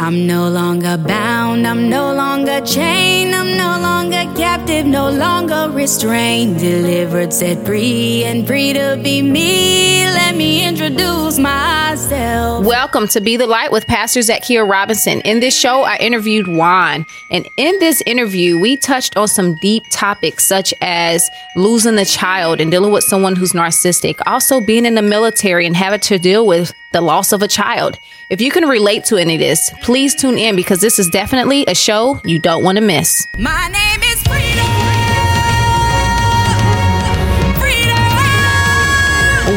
I'm no longer bound, I'm no longer chained, I'm no longer captive, no longer restrained. Delivered, set free, and free to be me. Let me introduce myself. Welcome to Be the Light with Pastor Zakia Robinson. In this show, I interviewed Juan. And in this interview, we touched on some deep topics such as losing a child and dealing with someone who's narcissistic, also being in the military and having to deal with the loss of a child. If you can relate to any of this, please tune in because this is definitely a show you don't want to miss. My name is Freedom.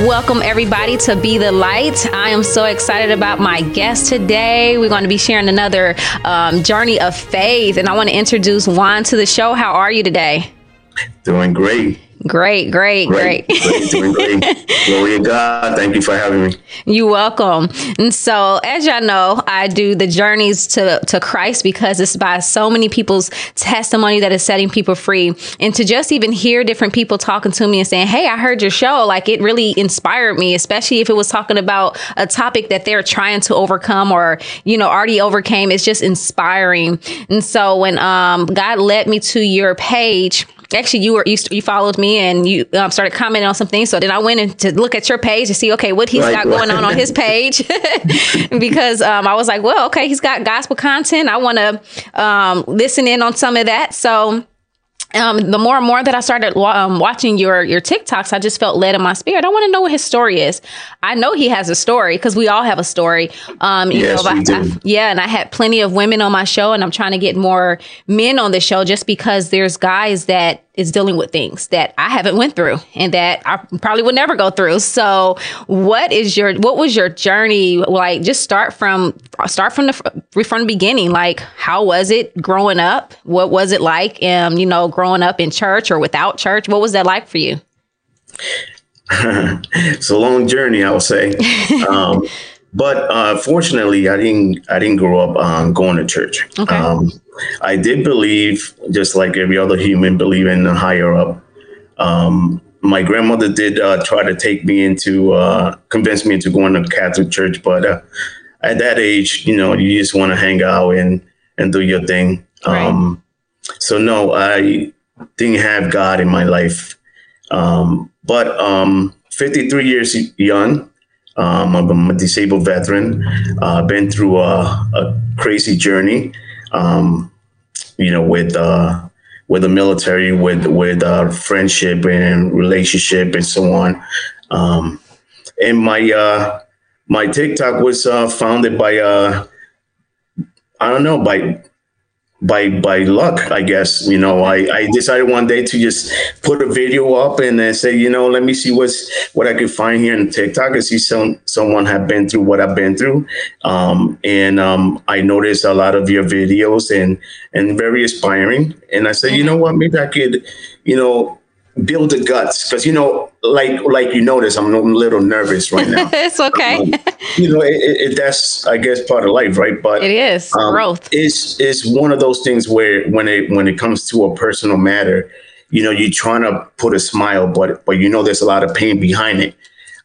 Welcome, everybody, to Be the Light. I am so excited about my guest today. We're going to be sharing another um, journey of faith, and I want to introduce Juan to the show. How are you today? Doing great. Great, great, great. great. Doing great. Glory to God. Thank you for having me. You're welcome. And so, as y'all know, I do the journeys to, to Christ because it's by so many people's testimony that is setting people free. And to just even hear different people talking to me and saying, Hey, I heard your show, like it really inspired me, especially if it was talking about a topic that they're trying to overcome or, you know, already overcame. It's just inspiring. And so when um, God led me to your page, actually you were you, you followed me and you um, started commenting on some things. So then i went in to look at your page to see okay what he's right, got right. going on on his page. Because um, i was like well okay he's got gospel content. I want to um, listen in on some of that. So um, the more and more that I started um, watching your your TikToks, I just felt led in my spirit. I want to know what his story is. I know he has a story because we all have a story. Um, you yes, know, we do. I, yeah, and I had plenty of women on my show, and I'm trying to get more men on the show just because there's guys that is dealing with things that I haven't went through and that I probably would never go through. So, what is your what was your journey like? Just start from start from the from the beginning. Like, how was it growing up? What was it like? Um, you know, growing up in church or without church. What was that like for you? it's a long journey, I would say. Um, but uh, fortunately, I didn't. I didn't grow up um, going to church. Okay. Um, I did believe, just like every other human, believe in the higher up. Um, my grandmother did uh, try to take me into, uh, convince me into going to Catholic church, but uh, at that age, you know, you just want to hang out and and do your thing. Right. Um, so no, I didn't have God in my life. Um, but um, 53 years young, um, I'm a disabled veteran. Uh, been through a, a crazy journey, um, you know, with uh, with the military, with with uh, friendship and relationship and so on. Um, and my uh, my TikTok was uh, founded by uh, I don't know by by by luck, I guess. You know, I, I decided one day to just put a video up and then say, you know, let me see what's what I could find here in TikTok and see some someone have been through what I've been through. Um, and um, I noticed a lot of your videos and and very inspiring. And I said, you know what, maybe I could, you know, build the guts because you know like like you notice i'm a little nervous right now. It's okay. Um, you know it, it, that's i guess part of life right? But it is. um, growth. it's it's one of those things where when it when it comes to a personal matter you know you're trying to put a smile but but you know there's a lot of pain behind it.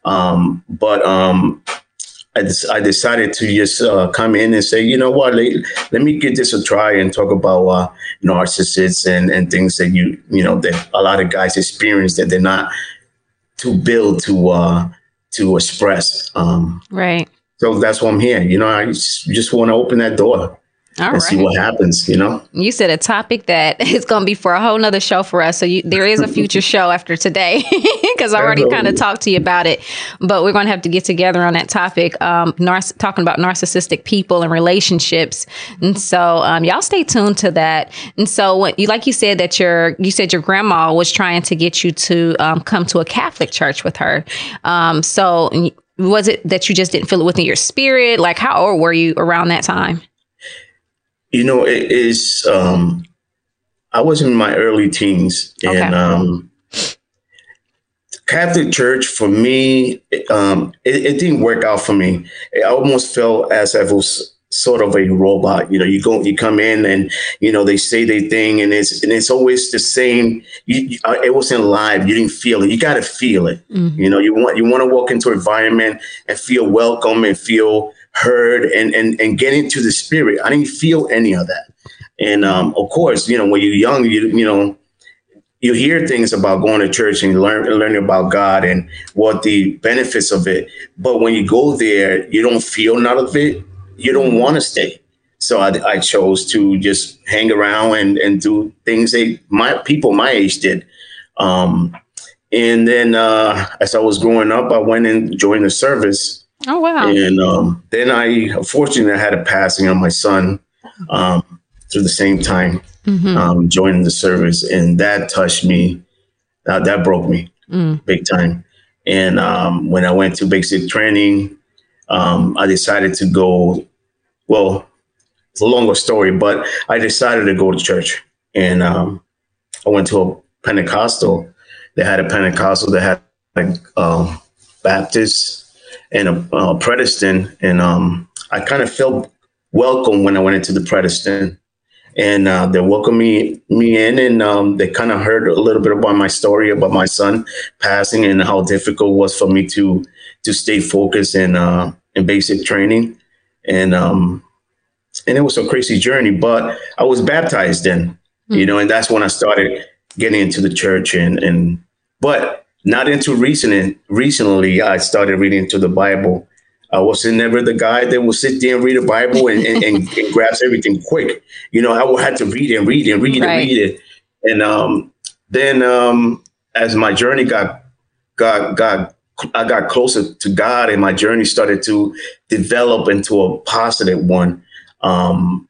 Um but um I, I decided to just uh, come in and say, you know what, let, let me give this a try and talk about uh, narcissists and, and things that you, you know, that a lot of guys experience that they're not too build to uh, to express. Um, right. So that's why I'm here. You know, I just, just want to open that door. All and right. see what happens, you know? You said a topic that is going to be for a whole nother show for us. So you, there is a future show after today because I already kind of talked to you about it. But we're going to have to get together on that topic, um, narciss- talking about narcissistic people and relationships. And so um, y'all stay tuned to that. And so you like you said that your you said your grandma was trying to get you to um, come to a Catholic church with her. Um, so was it that you just didn't feel it within your spirit? Like how old were you around that time? You know, it is. Um, I was in my early teens, Okay. and um, Catholic Church for me, um, it, it didn't work out for me. I almost felt as if it was sort of a robot. You know, you go, you come in, and you know they say their thing, and it's and it's always the same. You, uh, it wasn't live. You didn't feel it. You got to feel it. You know, you want you want to walk into an environment and feel welcome and feel heard and and and get into the spirit. I didn't feel any of that. And um, of course, you know, when you're young, you you know, you hear things about going to church and learn learning about God and what the benefits of it. But when you go there, you don't feel none of it. You don't want to stay. So I, I, chose to just hang around and, and do things they my people my age did. Um, and then uh, as I was growing up, I went and joined the service. Oh wow! And um, then I, fortunately I had a passing on my son um, through the same time, mm-hmm. um, joining the service, and that touched me. Uh, that broke me mm. big time. And um, when I went to basic training, um, I decided to go. Well, it's a longer story, but I decided to go to church, and um, I went to a Pentecostal they had a Pentecostal, they had like um, Baptist and a uh, Protestant, and um, I kind of felt welcome when I went into the Protestant, and uh, they welcomed me me in, and um, they kind of heard a little bit about my story about my son passing and how difficult it was for me to to stay focused in uh, in basic training, and um, and it was a crazy journey, but I was baptized then, you know, and that's when I started getting into the church and and but not into recent. Recently, I started reading into the Bible. I wasn't never the guy that will sit there and read the Bible and, and, and, and grasp everything quick. You know, I would have to read and read and read right. and read it. And um, then um, as my journey got got got I got closer to God and my journey started to develop into a positive one. Um,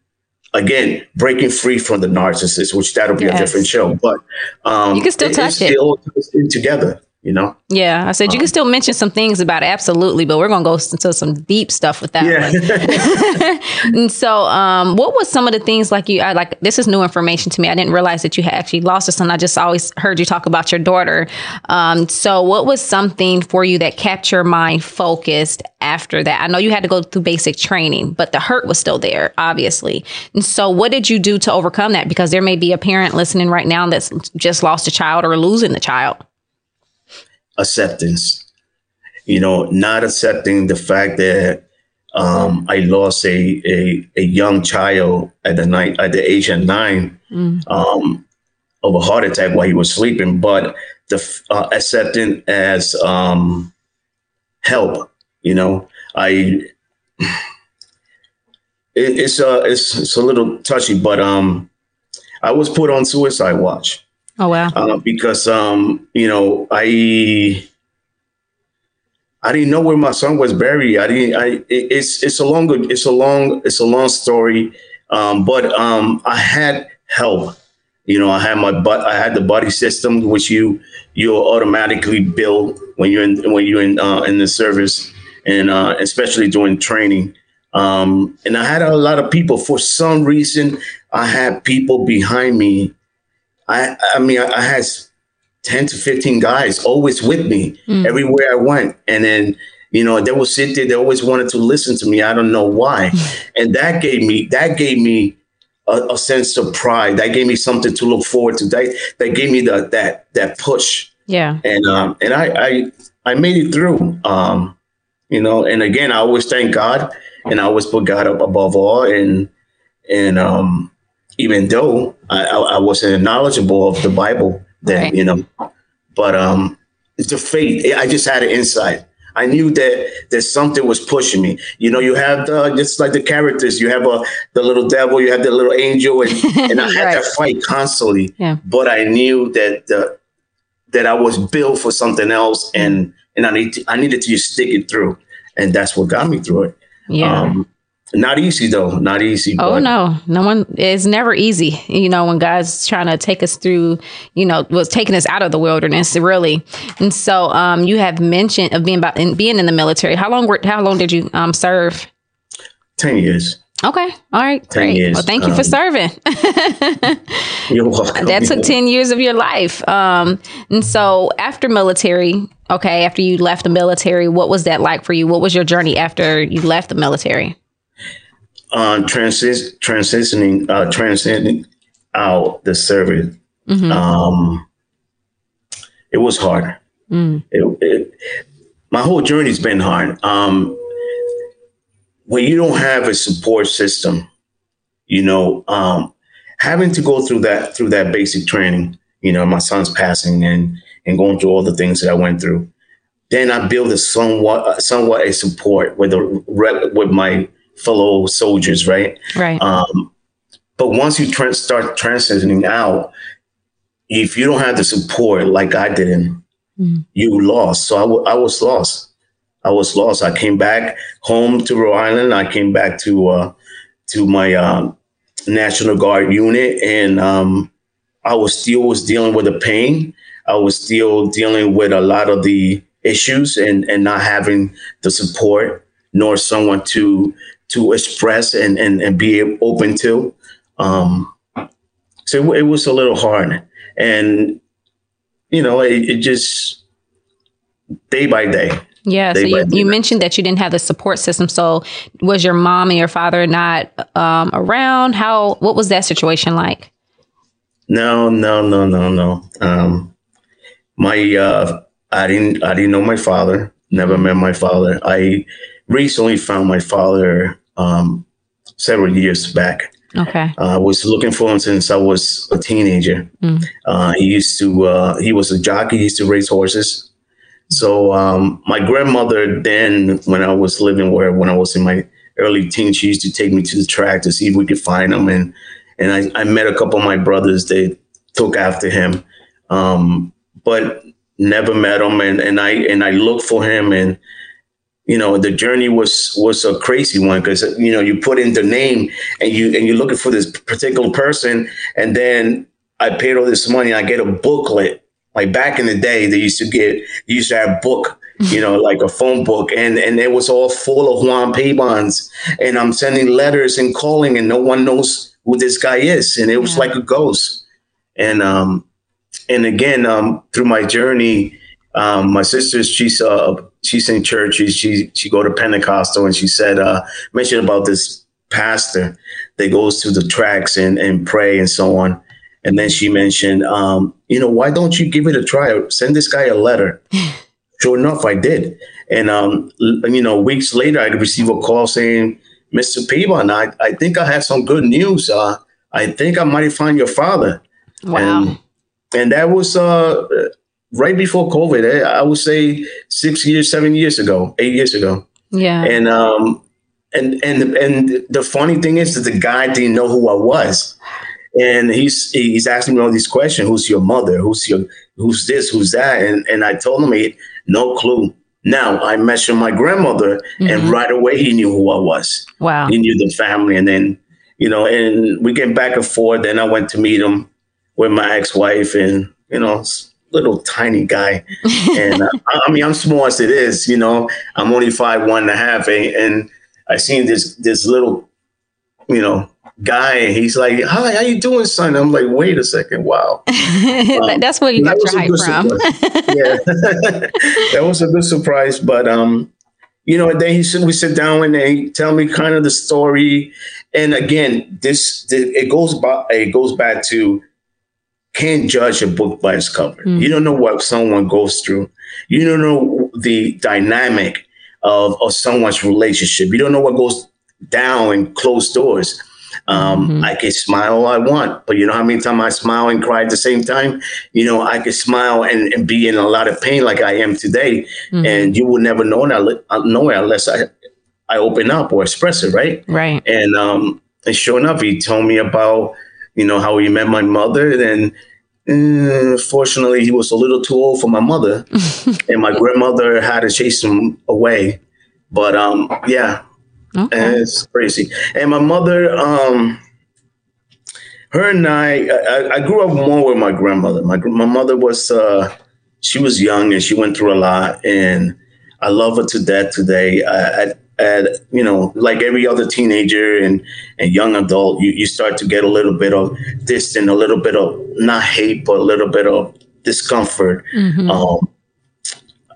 again breaking free from the narcissist which that'll be yes. a different show but um you can still touch it, it. together you know? Yeah i said you can um, still mention some things about it, absolutely but we're gonna go into some deep stuff with that yeah. one. And so um what was some of the things like you i like this is new information to me. I didn't realize that you had actually lost a son. I just always heard you talk about your daughter. Um so what was something for you that kept your mind focused after that? I know you had to go through basic training but the hurt was still there obviously. And so what did you do to overcome that? Because there may be a parent listening right now that's just lost a child or losing the child acceptance. You know, not accepting the fact that um, I lost a, a, a young child at the night at the age of nine mm. um, of a heart attack while he was sleeping, but the uh, accepting as um, help. You know, I it, it's uh it's it's a little touchy, but um, I was put on suicide watch. Oh wow! Uh, because um, you know, I I didn't know where my son was buried. I didn't. I it, it's it's a long it's a long it's a long story, um, but um, I had help. You know, I had my but I had the buddy system, which you you automatically build when you're in when you're in uh, in the service, and uh, especially during training. Um, and I had a lot of people. For some reason, I had people behind me I I mean I, I had ten to fifteen guys always with me mm. everywhere I went, and then you know they would sit there. They always wanted to listen to me. I don't know why, and that gave me that gave me a, a, sense of pride. That gave me something to look forward to. That that gave me the that that push. Yeah, and um and I I I made it through. Um, you know, and again I always thank God, and I always put God up above all, and and um even though I, I, wasn't knowledgeable of the Bible then, right. you know, but um, it's the faith. I just had an insight. I knew that that something was pushing me. You know, you have the just like the characters. You have a the little devil, you have the little angel, and, and I had right. to fight constantly. Yeah. But I knew that the that I was built for something else, and and I need to, I needed to just stick it through, and that's what got me through it. Yeah. Um, not easy though. Not easy. Oh no, no one. It's never easy. You know, when God's trying to take us through, you know, was taking us out of the wilderness, really. And so, um, you have mentioned of being about in, being in the military. How long? Were, how long did you um serve? Ten years. Okay. All right. 10 great. Years. Well, thank you um, for serving. you're welcome. That took 10 years of your life. Um, and so after military, okay, after you left the military, what was that like for you? What was your journey after you left the military? On transi- transitioning, uh, transcending out the service, mm-hmm. um, it was hard. Mm. It, it, my whole journey's been hard. Um, when you don't have a support system, you know, um, having to go through that through that basic training, you know, my son's passing and and going through all the things that I went through, then I build a somewhat somewhat a support with the with my fellow soldiers, right? Right. Um, but once you start transitioning out, if you don't have the support like I didn't, mm. you lost. So I, w- I was lost. I was lost. I came back home to Rhode Island. I came back to uh, to my uh, National Guard unit, and um, I was still was dealing with the pain. I was still dealing with a lot of the issues, and and not having the support nor someone to to express and and, and be open to. Um, so it, it was a little hard, and you know, it, it just day by day. Yeah. so you, you mentioned that you didn't have the support system. So was your mom and your father not um, around? How? What was that situation like? No, no, no, no, no. Um, my uh, I didn't I didn't know my father. Never met my father. I recently found my father um, several years back. Okay. Uh, I was looking for him since I was a teenager. Mm. Uh, he used to, uh, he was a jockey, he used to race horses. So um, my grandmother then, when I was living where, when I was in my early teens, she used to take me to the track to see if we could find him. And, and I, I met a couple of my brothers, they took after him, um, but never met him. And, and I, and I looked for him and, you know the journey was was a crazy one because you know you put in the name and you and you're looking for this particular person. And then i paid all this money. I get a booklet. Like back in the day they used to get used to have book you know like a phone book. And and it was all full of juan pabons and i'm sending letters and calling and no one knows who this guy is. And it was yeah. like a ghost. And um and again um through my journey um my sister's she's uh she's in church. She she she go to Pentecostal, and she said uh, mentioned about this pastor that goes to the tracks and and pray and so on. And then she mentioned, um, you know, why don't you give it a try? Send this guy a letter. sure enough, I did. And um, you know, weeks later, I received a call saying, "Mr. Pabon, I, I think I have some good news. Uh, I think I might find your father." Wow. And, and that was uh, right before COVID. Eh, I would say six years, seven years ago, eight years ago. Yeah. And um, and and and the funny thing is that the guy didn't know who I was, and he's he's asking me all these questions. Who's your mother? Who's your who's this? Who's that? And and I told him he no clue. Now I mentioned my grandmother, mm-hmm. and right away he knew who I was. Wow. He knew the family, and then you know, and we get back and forth. Then I went to meet him with my ex-wife, and you know, little tiny guy. and uh, I mean, I'm small as it is, you know, I'm only five, one and a half. And, and I seen this, this little, you know, guy and he's like, hi, how you doing, son? I'm like, wait a second. Wow. Um, That's where you got your hype from. yeah. that was a good surprise. But, um, you know, then he said, we sit down and they tell me kind of the story. And again, this, it goes by, it goes back to can't judge a book by its cover. Mm. You don't know what someone goes through. You don't know the dynamic of, of someone's relationship. You don't know what goes down in closed doors. Um, mm-hmm. I can smile all I want, but you know how many times I smile and cry at the same time? You know, I can smile and, and be in a lot of pain like I am today, mm-hmm. and you will never know that uh, know it unless I I open up or express it, right? Right. And um, and sure enough, he told me about you know, how he met my mother. And uh, fortunately, he was a little too old for my mother, and my grandmother had to chase him away. But um, yeah, okay. it's crazy. And my mother, um, her and I, I, I, grew up more with my grandmother. My my mother was uh, she was young and she went through a lot, and I love her to death today. I, I and you know, like every other teenager and, and young adult, you, you start to get a little bit of distant, a little bit of not hate, but a little bit of discomfort. Mm-hmm. Um,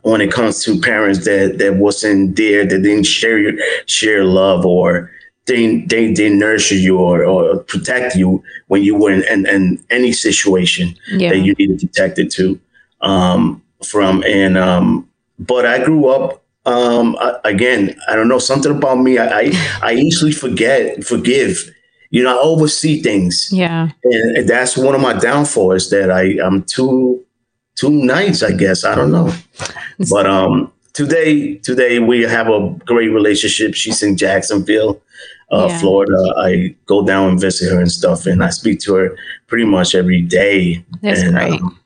when it comes to parents that that wasn't there, that didn't share your share love or they they didn't nurture you or, or protect you when you were in, in, in any situation yeah. that you needed protected to um, from. And um, but I grew up um, I, again, I don't know something about me. I, I, I easily forget, forgive. You know, I oversee things. Yeah. And, and that's one of my downfalls that I I'm too too nice. I guess I don't know. But um, today today we have a great relationship. She's in Jacksonville, uh, Yeah. Florida. I go down and visit her and stuff, and I speak to her pretty much every day. That's and, great. um,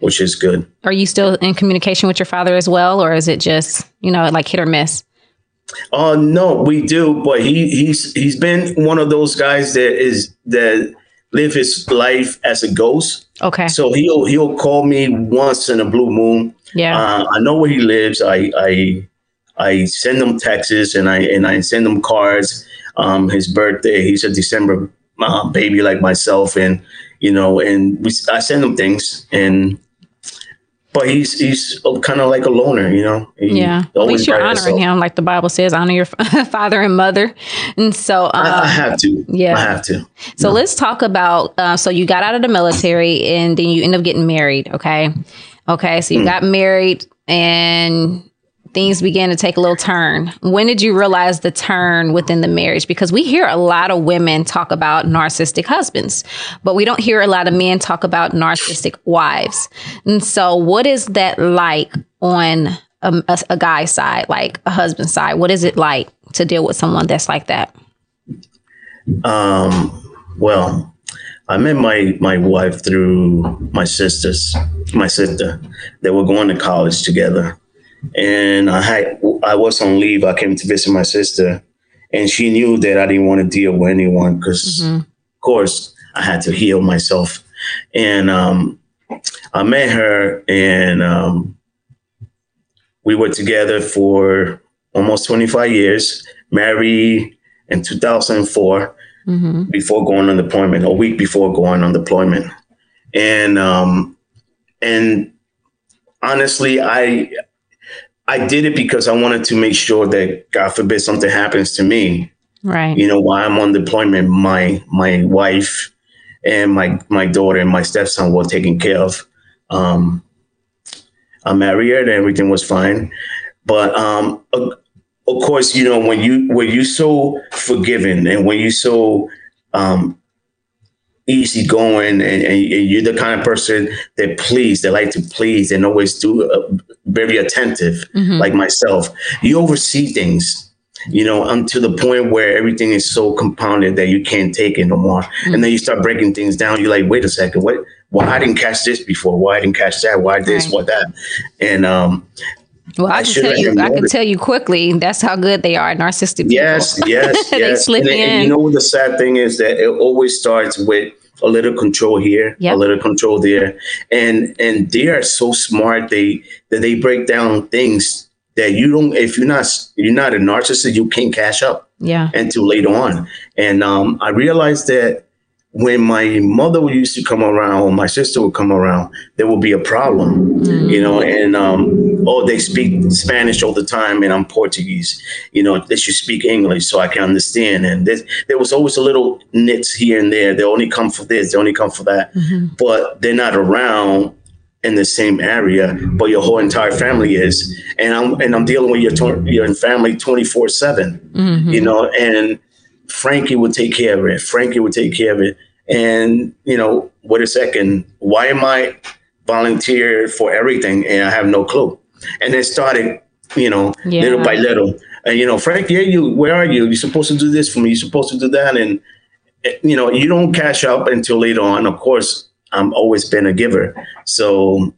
which is good. Are you still in communication with your father as well, or is it just you know like hit or miss? Uh no, we do, but he he's he's been one of those guys that is that live his life as a ghost. Okay. So he'll he'll call me once in a blue moon. Yeah. Uh, I know where he lives. I I I send him texts and I and I send him cards. Um, his birthday. He's a December uh, baby like myself, and you know, and we, I send him things and. But he's he's kind of like a loner, you know. He yeah. At always least you're honoring him, like the Bible says, honor your father and mother. And so, um, I, I have to. yeah. I have to. So let's talk about. Uh, so you got out of the military and then you end up getting married. Okay. Okay. So you got married and things began to take a little turn. When did you realize the turn within the marriage? Because we hear a lot of women talk about narcissistic husbands, but we don't hear a lot of men talk about narcissistic wives. And so, what is that like on a, a, a guy's side, like a husband's side? What is it like to deal with someone that's like that? Um, well, I met my my wife through my sisters, my sister. They were going to college together, and I had I was on leave. I came to visit my sister, and she knew that I didn't want to deal with anyone because, of course, I had to heal myself. And um, I met her, and um, we were together for almost 25 years. Married in 2004 Mm-hmm. before going on deployment, a week before going on deployment. And um and honestly, I I did it because I wanted to make sure that God forbid something happens to me, Right. you know, while I'm on deployment, my my wife and my my daughter and my stepson were taken care of. Um I married and everything was fine. But um of, of course, you know, when you when you so forgiving and when you so um easygoing and, and, and you're the kind of person that please, that like to please and always do uh, very attentive, Mhm. like myself, you oversee things, you know, until the point where everything is so compounded that you can't take it no more. And then you start breaking things down. You're like, wait a second, what? Why I didn't catch this before? Why I didn't catch that? Why this? Right. What that? And um, Well, I, I can should tell you, I can tell you quickly. That's how good they are, narcissistic people. Yes, yes, They yes. slip and, in. you know what the sad thing is that it always starts with a little control here, Yep. a little control there, and and they are so smart. They that they break down things that you don't. If you're not you're not a narcissist, you can't cash up Yeah. until later on. And um, I realized that when my mother used to come around or my sister would come around, there would be a problem, you know, and um, oh, they speak Spanish all the time and I'm Portuguese, you know, they should speak English so I can understand. And this, there was always a little nits here and there. They only come for this, they only come for that, Mhm. but they're not around in the same area, but your whole entire family is. And I'm, and I'm dealing with your, tw- your family 24 seven Mhm. you know, and Frankie would take care of it. Frankie would take care of it. And, you know, wait a second, why am I volunteer for everything and I have no clue? And it started, you know, Yeah. little by little. And, you know, Frank, yeah, you, where are you? You're supposed to do this for me. You're supposed to do that. And, eh, you know, you don't cash up until later on. Of course, I'm always been a giver. So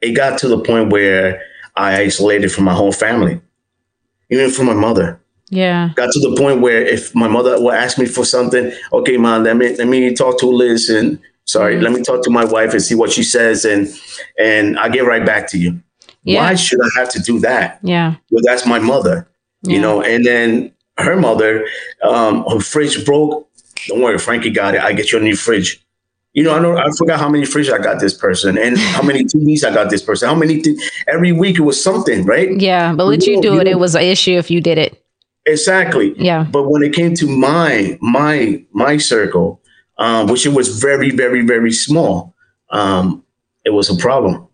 it got to the point where I isolated from my whole family, even from my mother Yeah. got to the point where if my mother would ask me for something, okay, mom, let me let me talk to Liz and sorry, Mhm. let me talk to my wife and see what she says and and I'll get right back to you. Yeah. Why should I have to do that? Yeah. Well, that's my mother, you know. And then her mother, um, her fridge broke. Don't worry, Frankie got it. I get you a new fridge. You know, I know I forgot how many fridges I got this person, and how many TVs I got this person. How many? Th- every week it was something, right? Yeah. But let You you don't- do you it. It was an issue if you did it. Exactly. Yeah. But when it came to my my my circle, um, which it was very very very small, um, it was a problem.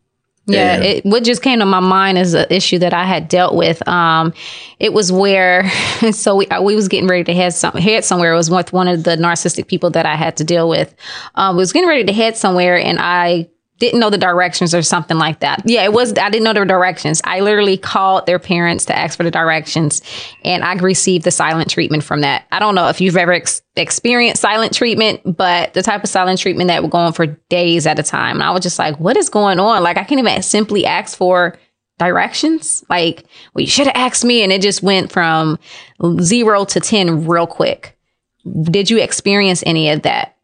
Yeah, and, it, what just came to my mind is an issue that I had dealt with. Um, it was where, so we we was getting ready to head some head somewhere. It was with one of the narcissistic people that I had to deal with. Um, we was getting ready to head somewhere, and I didn't know the directions or something like that. Yeah, it was, I didn't know the directions. I literally called their parents to ask for the directions and I received the silent treatment from that. I don't know if you've ever ex- experienced silent treatment, but the type of silent treatment that would go on for days at a time. And I was just like, what is going on? Like, I can't even simply ask for directions. Like, well, you should have asked me. And it just went from zero to 10 real quick. Did you experience any of that?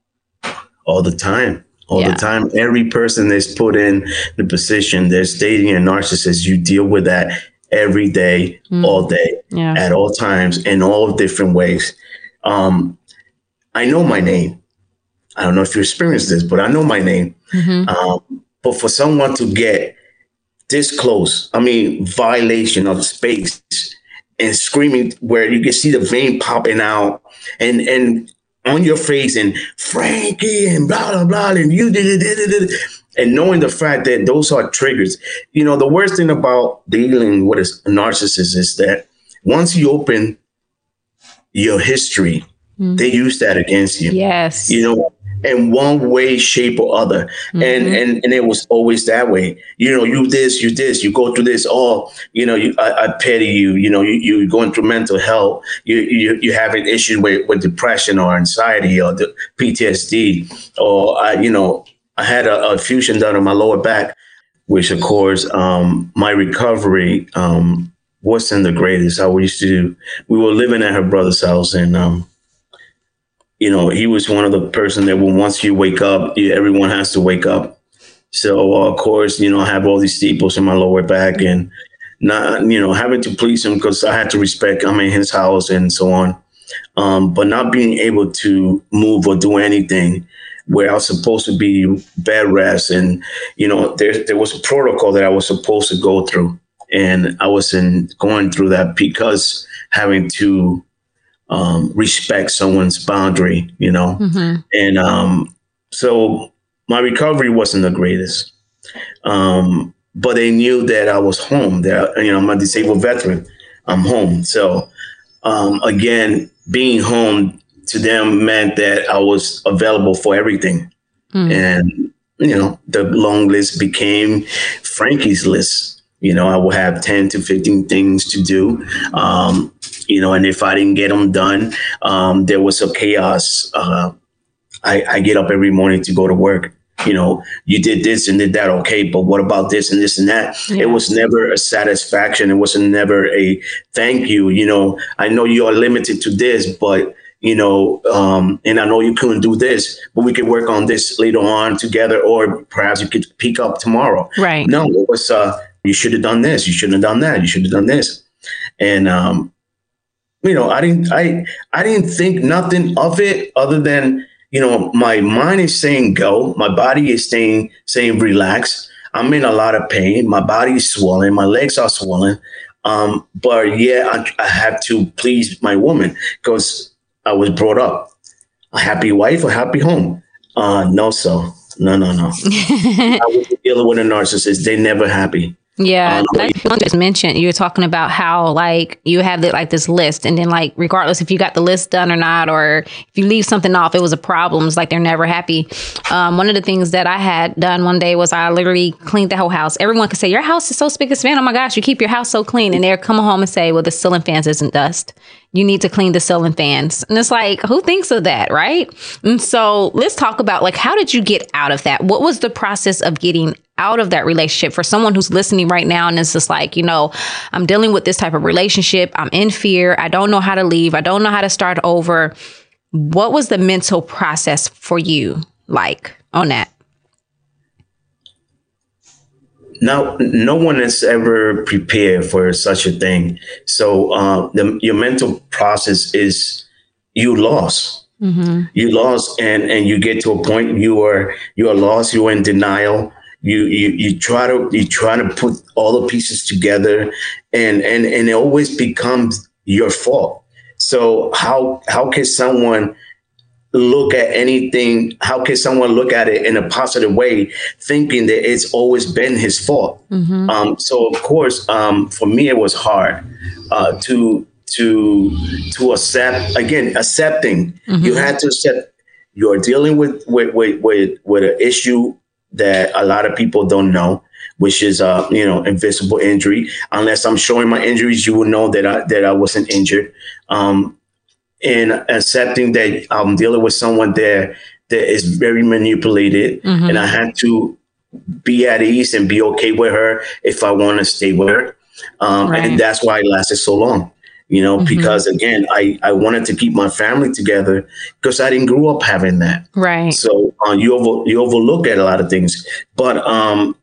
All the time all yeah. the time. Every person that's put in the position, they're stating a narcissist. You deal with that every day, mm. all day, yeah. at all times, in all different ways. Um, I know my name. I don't know if you experienced this, but I know my name. Mm-hmm. Um, but for someone to get this close, I mean, violation of space and screaming where you can see the vein popping out and and on your face and Frankie and blah blah blah and you did it and knowing the fact that those are triggers. You know, the worst thing about dealing with a narcissist is that once you open your history, mm-hmm. they use that against you. Yes. You know, in one way, shape, or other. Mm-hmm. And and and it was always that way. You know, you this, you this, you go through this. Oh, you know, you I, I pity you. You know, you you going through mental health. You you you having issues with, with depression or anxiety or the PTSD or I, you know, I had a, a fusion done on my lower back, which of course, um, my recovery um wasn't the greatest. I used to. We were living at her brother's house and um you know, he was one of the person that when once you wake up, everyone has to wake up. So uh, of course, you know, I have all these staples in my lower back and not, you know, having to please him because I had to respect I'm in his house and so on. Um, but not being able to move or do anything where I was supposed to be bed rest and you know there there was a protocol that I was supposed to go through and I wasn't going through that because having to um, respect someone's boundary, you know. Mm-hmm. And um, so my recovery wasn't the greatest, um, but they knew that I was home. That you know, I'm a disabled veteran. I'm home. So um, again, being home to them meant that I was available for everything, mm. and you know, the long list became Frankie's list. You know, I will have 10 to 15 things to do. Um, you know, and if I didn't get them done, um, there was a chaos. Uh, I, I get up every morning to go to work. You know, you did this and did that, okay, but what about this and this and that? Yeah. It was never a satisfaction. It was never a thank you. You know, I know you are limited to this, but you know, um, and I know you couldn't do this, but we could work on this later on together, or perhaps you could pick up tomorrow. Right. No, it was, uh, you should have done this. You shouldn't have done that. You should have done this. And, um, you know, I didn't, I, I didn't think nothing of it other than, you know, my mind is saying go, my body is saying, saying relax. I'm in a lot of pain. My body is swollen. My legs are swollen. Um, but yeah, I, I have to please my woman because I was brought up a happy wife, a happy home. Uh, no, so no, no, no. I was dealing with a narcissist. They never happy. Yeah, um, just mentioned, you were talking about how like you have the, like this list, and then like regardless if you got the list done or not, or if you leave something off, it was a problem. It's like they're never happy. Um, one of the things that I had done one day was I literally cleaned the whole house. Everyone could say your house is so spick and span. Oh my gosh, you keep your house so clean, and they're coming home and say, well, the ceiling fans isn't dust you need to clean the ceiling fans. And it's like, who thinks of that, right? And so let's talk about like, how did you get out of that? What was the process of getting out of that relationship for someone who's listening right now and it's just like, you know, I'm dealing with this type of relationship. I'm in fear. I don't know how to leave. I don't know how to start over. What was the mental process for you like on that? now no one is ever prepared for such a thing so uh, the, your mental process is you lost mm-hmm. you lost and and you get to a point you are you are lost you're in denial you you you try to you try to put all the pieces together and and and it always becomes your fault so how how can someone look at anything how can someone look at it in a positive way thinking that it's always been his fault mm-hmm. um, so of course um, for me it was hard uh, to to to accept again accepting mm-hmm. you had to accept you're dealing with with with with, with an issue that a lot of people don't know which is uh you know invisible injury unless i'm showing my injuries you will know that i that i wasn't injured um and accepting that I'm dealing with someone there that is very manipulated, mm-hmm. and I had to be at ease and be okay with her if I want to stay with her. Um, right. And that's why it lasted so long, you know, mm-hmm. because again, I, I wanted to keep my family together because I didn't grow up having that. Right. So uh, you over, you overlook at a lot of things, but um,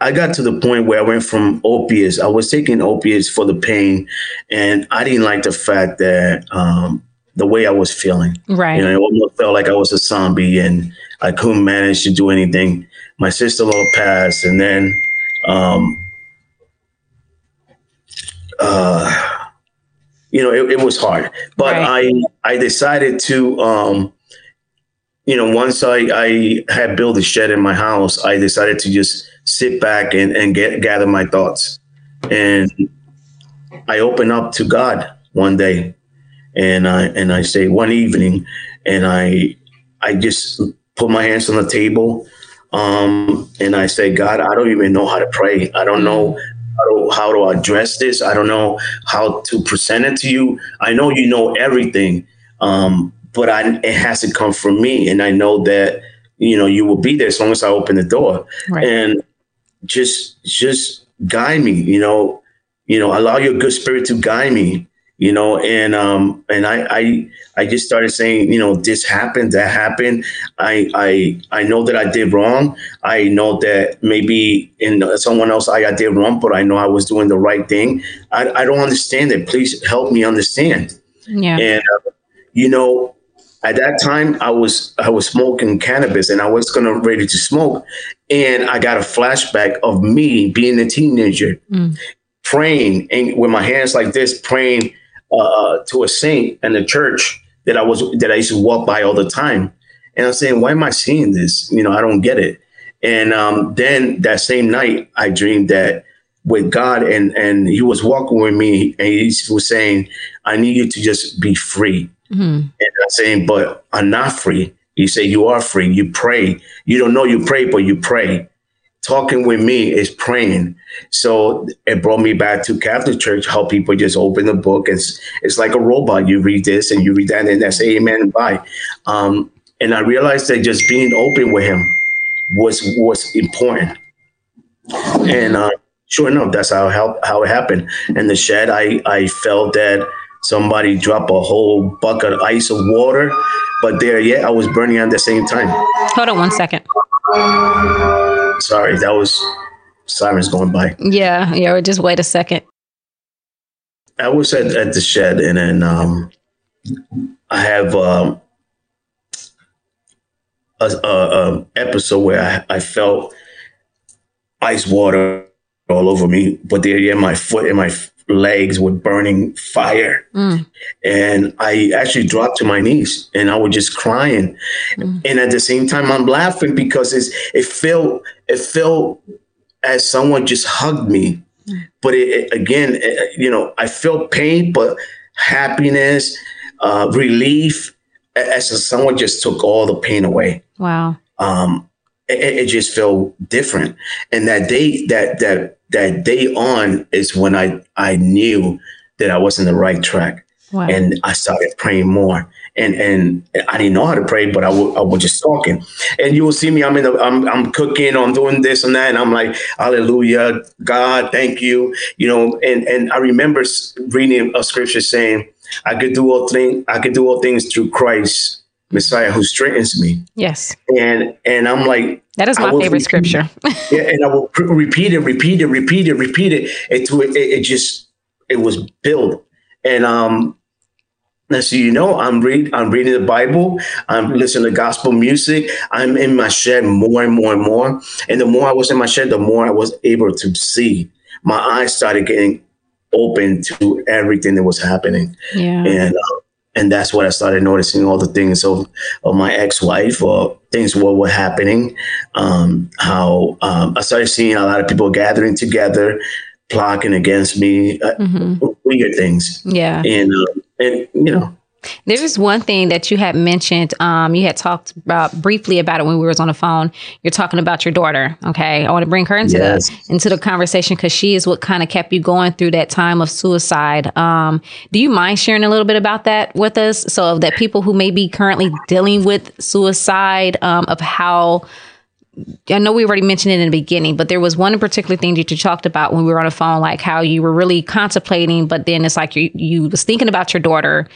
I got to the point where I went from opiates. I was taking opiates for the pain, and I didn't like the fact that um, the way I was feeling. Right. You know, it almost felt like I was a zombie, and I couldn't manage to do anything. My sister-in-law passed, and then, um, uh, you know, it, it was hard. But right. I I decided to. Um, you know, once I, I had built a shed in my house, I decided to just sit back and, and get gather my thoughts. And I open up to God one day and I and I say one evening and I I just put my hands on the table um, and I say, God, I don't even know how to pray. I don't know how to, how to address this. I don't know how to present it to you. I know you know everything, um, but I, it has to come from me. And I know that, you know, you will be there as long as I open the door. Right. And just just guide me you know you know allow your good spirit to guide me you know and um and i i i just started saying you know this happened that happened. I i i know that i did wrong. I know that maybe in someone else i, I did wrong but i know i was doing the right thing. I, I don't understand it. Please help me understand. Yeah. And uh, you know at that time I was I was smoking cannabis and I was gonna ready to smoke, and I got a flashback of me being a teenager, mm. praying and with my hands like this, praying uh, to a saint and the church that I was that I used to walk by all the time, and I'm saying, why am I seeing this? You know, I don't get it. And um, then that same night, I dreamed that with God, and and He was walking with me, and He was saying, I need you to just be free Mm-hmm. And I'm saying, but I'm not free. You say you are free. You pray. You don't know you pray, but you pray. Talking with me is praying. So it brought me back to Catholic Church, how people just open the book. It's it's like a robot. You read this and you read that, and that's amen and bye. Um, and I realized that just being open with him was was important. And uh, sure enough, that's how how it happened. In the shed, I I felt that somebody drop a whole bucket of ice of water, but there, yeah, I was burning at the same time. Hold on one second. Sorry, that was sirens going by. Yeah, yeah. Just wait a second. I was at, at the shed, and then um, I have um, a, a, a, episode where I, I felt ice water all over me, but there, yeah, my foot and my legs were burning fire. Mm. And I actually dropped to my knees and I was just crying. Mm. And at the same time, I'm laughing because it's, it felt, it felt as someone just hugged me. Mm. But it, it, again, it, you know, I felt pain, but happiness, uh, relief, as someone just took all the pain away. Wow. Um, it, it, just felt different. And that day, that that that day on is when I I knew that I was in the right track, wow. and I started praying more. And and I didn't know how to pray, but I, w- I was just talking. And you will see me. I'm in the I'm I'm cooking. I'm doing this and that, and I'm like, Hallelujah, God, thank you. You know. And and I remember reading a scripture saying, I could do all things. I could do all things through Christ Messiah who strengthens me. Yes. And and I'm like that is my favorite scripture. yeah, and I will repeat it, repeat it, repeat it, repeat it. It it, it just it was built. And um now, so you know, I'm read I'm reading the Bible. I'm listening to gospel music. I'm in my shed more and more and more. And the more I was in my shed, the more I was able to see. My eyes started getting open to everything that was happening. Yeah. And uh, and that's what I started noticing all the things of, of my ex-wife or things what were happening. Um, how um, I started seeing a lot of people gathering together, plotting against me, uh, mm-hmm. weird things. Yeah, and uh, and you know there is one thing that you had mentioned. Um, you had talked about briefly about it when we was on the phone. You're talking about your daughter. Okay, I want to bring her into yes. the into the conversation because she is what kind of kept you going through that time of suicide. Um, do you mind sharing a little bit about that with us, so that people who may be currently dealing with suicide, um, of how I know we already mentioned it in the beginning, but there was one particular thing that you talked about when we were on the phone, like how you were really contemplating, but then it's like you you was thinking about your daughter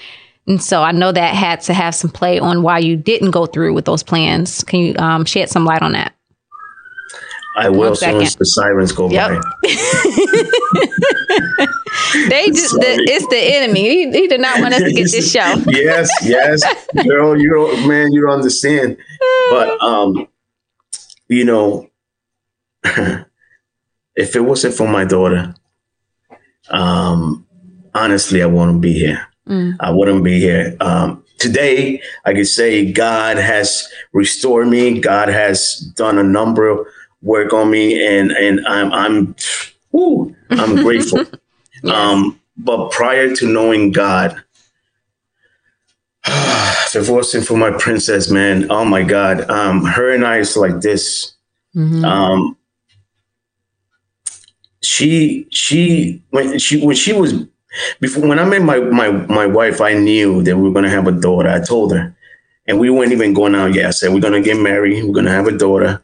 and so I know that had to have some play on why you didn't go through with those plans. Can you um, shed some light on that? I will as soon as the sirens go yep. by. they just the, it's the enemy. He, he, did not want us to get this show. yes, yes, girl, you don't, man, you don't understand. But um, you know, if it wasn't for my daughter, um, honestly, I wouldn't be here. Mm. I wouldn't be here. Um, today, I could say God has restored me. God has done a number of work on me, and and I'm I'm I'm grateful. yes. um, but prior to knowing God, wasn't for my princess, man, oh my God, um, her and I is like this. Mm-hmm. Um, she she when she when she was before when I met my my my wife, I knew that we were gonna have a daughter. I told her, and we weren't even going out yet. I said we're gonna get married. We're gonna have a daughter.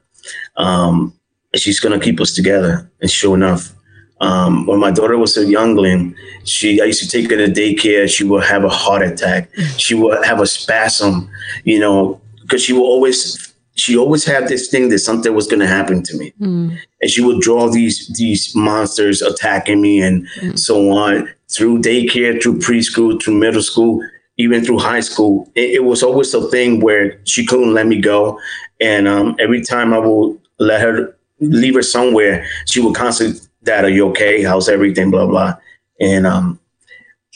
Um, and she's gonna keep us together. And sure enough, um, when my daughter was a youngling, she I used to take her to daycare. She would have a heart attack. She would have a spasm, you know, because she would always she always had this thing that something was going to happen to me, mm. and she would draw these these monsters attacking me and mm. so on through daycare, through preschool, through middle school, even through high school. It, it was always a thing where she couldn't let me go, and um, every time I would let her leave her somewhere, she would constantly, "Dad, are you okay? How's everything?" Blah blah. And um,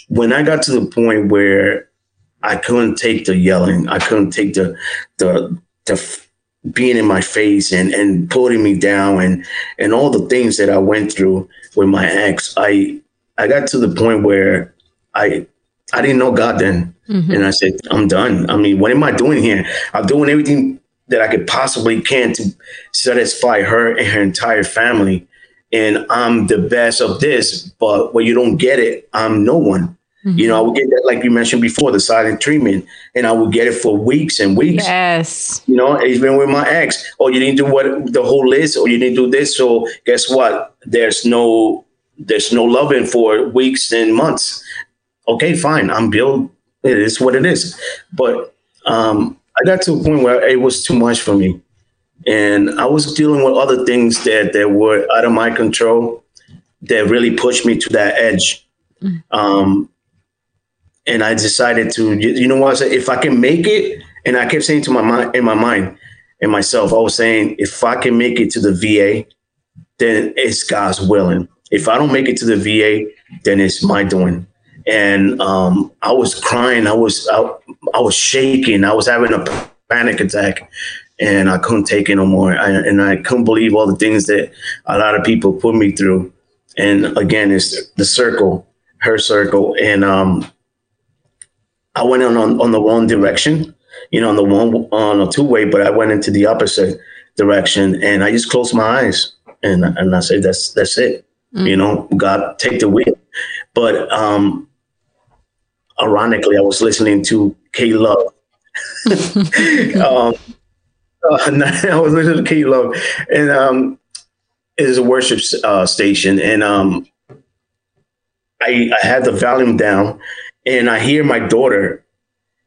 when I got to the point where I couldn't take the yelling, I couldn't take the the the being in my face and and putting me down and and all the things that I went through with my ex, I I got to the point where I I didn't know God then, mm-hmm. and I said, I'm done. I mean, what am I doing here? I'm doing everything that I could possibly can to satisfy her and her entire family, and I'm the best of this. But when you don't get it, I'm no one. Mm-hmm. You know, I would get that, like you mentioned before, the silent treatment, and I would get it for weeks and weeks. Yes. You know, even with my ex, oh, you didn't do what the whole list, or you didn't do this. So guess what? There's no, there's no loving for weeks and months. Okay, fine. I'm Bill. It is what it is. But um, I got to a point where it was too much for me, and I was dealing with other things that that were out of my control that really pushed me to that edge. Mm. Um, and I decided to, you know what? I said, if I can make it, and I kept saying to my mind, in my mind, and myself, I was saying, if I can make it to the VA, then it's God's willing. If I don't make it to the VA, then it's my doing. And um, I was crying. I was I, I, was shaking. I was having a panic attack, and I couldn't take it no more. I, and I couldn't believe all the things that a lot of people put me through. And again, it's the circle, her circle, and um, I went on, on, on the wrong direction, you know, on the one on a two way, but I went into the opposite direction and I just closed my eyes and and I said that's that's it. Mm-hmm. You know, God take the wheel. But um ironically I was listening to K Love. um uh, I was listening to K Love and um it is a worship uh, station and um I, I had the volume down and I hear my daughter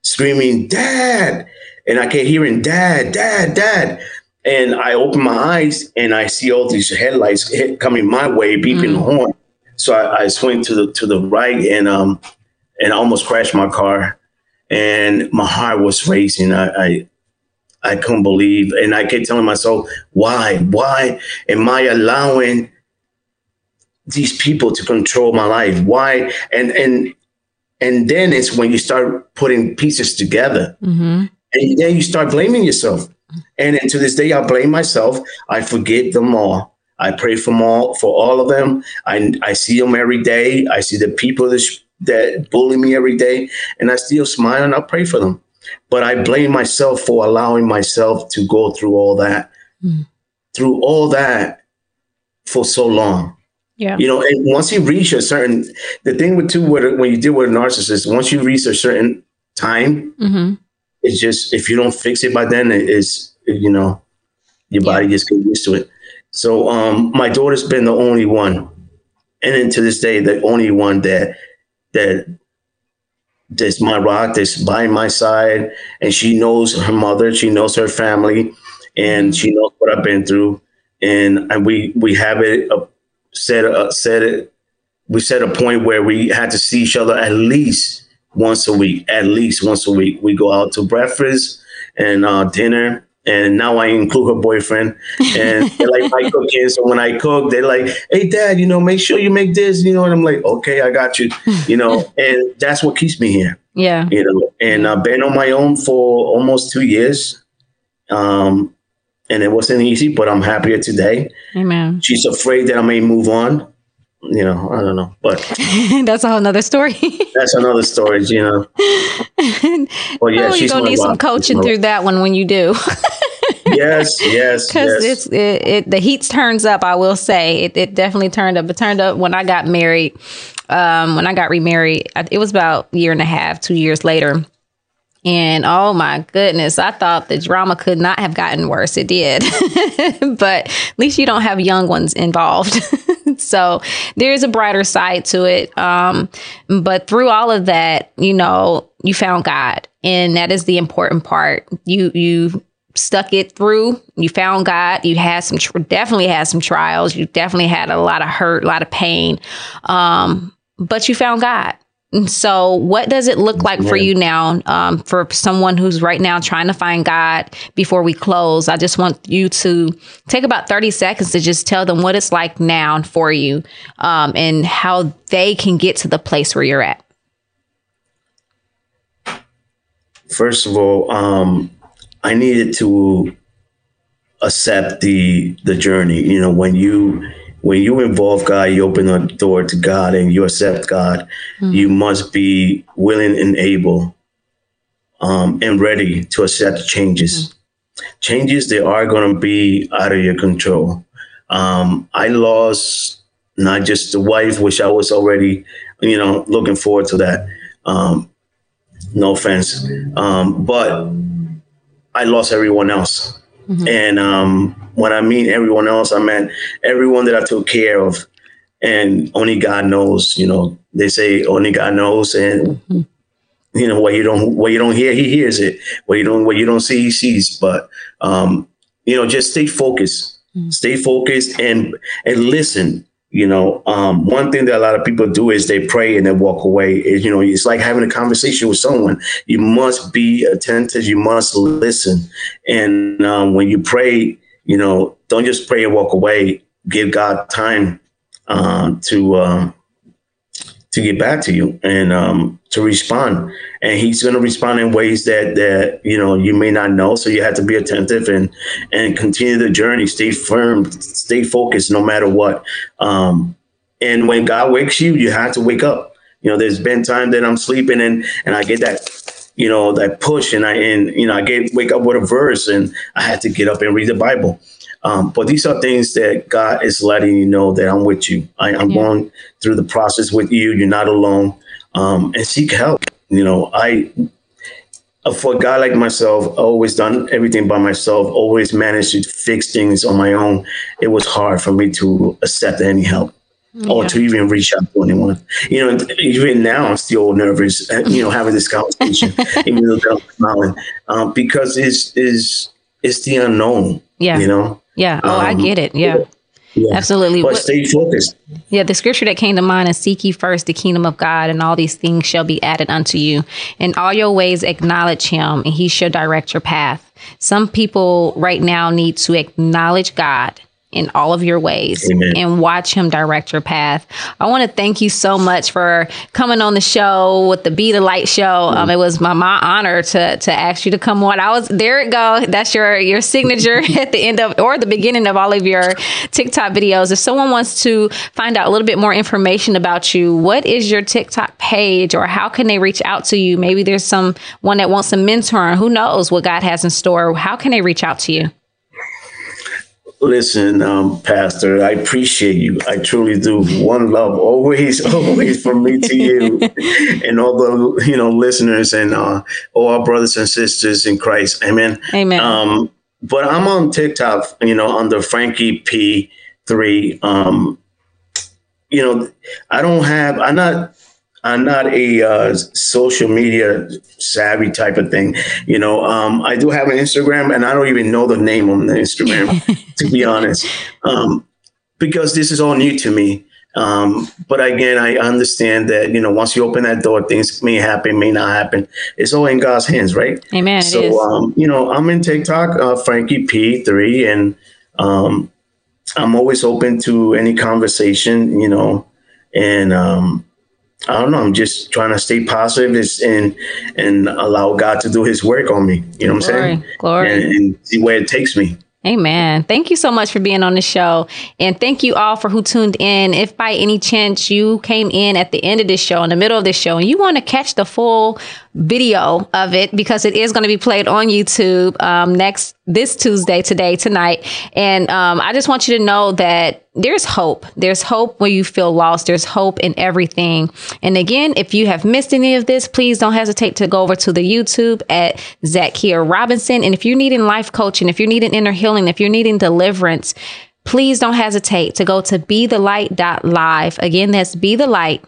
screaming, Dad. And I kept hearing, Dad, Dad, Dad. And I open my eyes and I see all these headlights hit, coming my way, beeping mm. the horn. So I, I, swing to the to the right and um and I almost crashed my car. And my heart was racing. I, I I couldn't believe, and I kept telling myself, "Why? Why am I allowing these people to control my life? Why?" And and And then it's when you start putting pieces together. Mm-hmm. And then you start blaming yourself. And then to this day, I blame myself. I forgive them all. I pray for all, for all of them. I, I see them every day. I see the people that, sh- that bully me every day, and I still smile and I pray for them. But I blame myself for allowing myself to go through all that, mm. through all that for so long. Yeah. You know, and once you reach a certain, the thing with too, with, when you deal with a narcissist, once you reach a certain time, hmm it's just if you don't fix it by then, it is you know, your body just gets used to it. So um, my daughter's been the only one, and then to this day, the only one that that that's my rock, that's by my side, and she knows her mother, she knows her family, and she knows what I've been through, and and we we have it uh, set uh, set it we set a point where we had to see each other at least once a week, at least once a week. We go out to breakfast and uh, dinner. And now I include her boyfriend, and they like my cooking. So when I cook, they're like, "Hey, Dad, you know, make sure you make this." You know, and I'm like, "Okay, I got you." You know, and that's what keeps me here. Yeah. You know, and I've been on my own for almost two years, um, and it wasn't easy, but I'm happier today. Amen. She's afraid that I may move on. You know, I don't know, but That's a whole nother story. that's another story. You know, well, yeah, oh, you're she's gonna need some coaching through that one when you do. Yes, yes, because yes. it's it, it the heat turns up i will say it, it definitely turned up it turned up when i got married um when i got remarried it was about a year and a half two years later and oh my goodness i thought the drama could not have gotten worse it did but at least you don't have young ones involved so there is a brighter side to it um but through all of that you know you found god and that is the important part you you stuck it through. You found God. You had some, tr- definitely had some trials. You definitely had a lot of hurt, a lot of pain. Um, but you found God. And so, what does it look like for you now? Um, for someone who's right now trying to find God before we close, I just want you to take about 30 seconds to just tell them what it's like now for you um, and how they can get to the place where you're at. First of all, um, I needed to accept the the journey. You know, when you when you involve God, you open the door to God and you accept God. You must be willing and able um, and ready to accept changes. Changes they are going to be out of your control. Um, I lost not just the wife, which I was already, you know, looking forward to that. Um, no offense, um, but I lost everyone else. And um, when I mean everyone else, I meant everyone that I took care of. And only God knows, you know, they say only God knows. And, you know, what you don't, what you don't hear, he hears it. What you don't, what you don't see, he sees. But, um, you know, just stay focused, stay focused and, and listen. You know, um, one thing that a lot of people do is they pray and then walk away. Is you know, it's like having a conversation with someone. You must be attentive. You must listen. And um, when you pray, you know, don't just pray and walk away. Give God time um, to um, to get back to you and um, to respond. And He's going to respond in ways that that you know you may not know. So you have to be attentive and and continue the journey. Stay firm. Stay focused, no matter what. Um, and when God wakes you, you have to wake up. You know, there's been time that I'm sleeping and and I get that you know that push and I and you know I get wake up with a verse and I had to get up and read the Bible. Um, but these are things that God is letting you know that I'm with you. I, I'm Yeah. going through the process with you. You're not alone. Um, and seek help. You know, I uh, for a guy like myself, always done everything by myself. Always managed to fix things on my own. It was hard for me to accept any help or to even reach out to anyone. You know, even now I'm still nervous. uh, You know, having this conversation, even though I'm smiling, um, because it's is it's the unknown. Yeah. You know. Yeah. Oh, I Um, get it. Yeah. Yeah. Absolutely. But What- stay focused. Yeah, the scripture that came to mind is seek ye first the kingdom of God, and all these things shall be added unto you. In all your ways acknowledge him, and he shall direct your path. Some people right now need to acknowledge God in all of your ways Amen. and watch him direct your path. I want to thank you so much for coming on the show with the Be the Light show. Um, it was my, my honor to to ask you to come on. I was there it go. That's your your signature at the end of or the beginning of all of your TikTok videos. If someone wants to find out a little bit more information about you, what is your TikTok page or how can they reach out to you? Maybe there's some one that wants a mentor. Who knows what God has in store? How can they reach out to you? Listen, um, Pastor, I appreciate you. I truly do. One love, always, always from me to you, and all the you know listeners and uh, all our brothers and sisters in Christ. Amen. Amen. Um, but I'm on TikTok, you know, under Frankie P three. Um, you know, I don't have. I'm not. I'm not a uh, social media savvy type of thing. You know, um, I do have an Instagram, and I don't even know the name on the Instagram, to be honest, um, because this is all new to me. Um, but again, I understand that you know once you open that door, things may happen, may not happen. It's all in God's hands, right? Amen. So, um, you know, I'm in TikTok, uh, Frankie P3, and um, I'm always open to any conversation, you know, and um, I don't know. I'm just trying to stay positive and and allow God to do His work on me. You know what I'm Glory, saying? glory. And, and see where it takes me. Amen. Thank you so much for being on the show. And thank you all for who tuned in. If by any chance you came in at the end of this show, in the middle of this show, and you want to catch the full video of it, because it is going to be played on YouTube um, next this Tuesday, today, tonight. And um, I just want you to know that there's hope. There's hope when you feel lost. There's hope in everything. And again, if you have missed any of this, please don't hesitate to go over to the YouTube at Zakia Robinson. And if you're needing life coaching, if you're needing inner healing, if you're needing deliverance, please don't hesitate to go to be the light.live. Again, that's be the light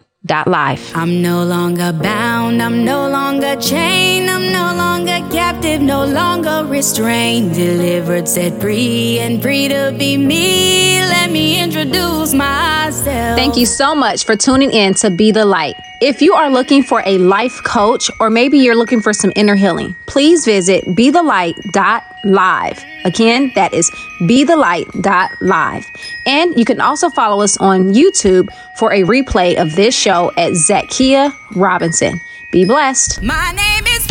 live. I'm no longer bound, I'm no longer chained, I'm no longer captive, no longer restrained. Delivered, set free, and free to be me. Let me introduce myself. Thank you so much for tuning in to Be the Light. If you are looking for a life coach or maybe you're looking for some inner healing, please visit be the BeTheLight.live. Again, that is be the BeTheLight.live. And you can also follow us on YouTube for a replay of this show at Zakia Robinson. Be blessed. My name is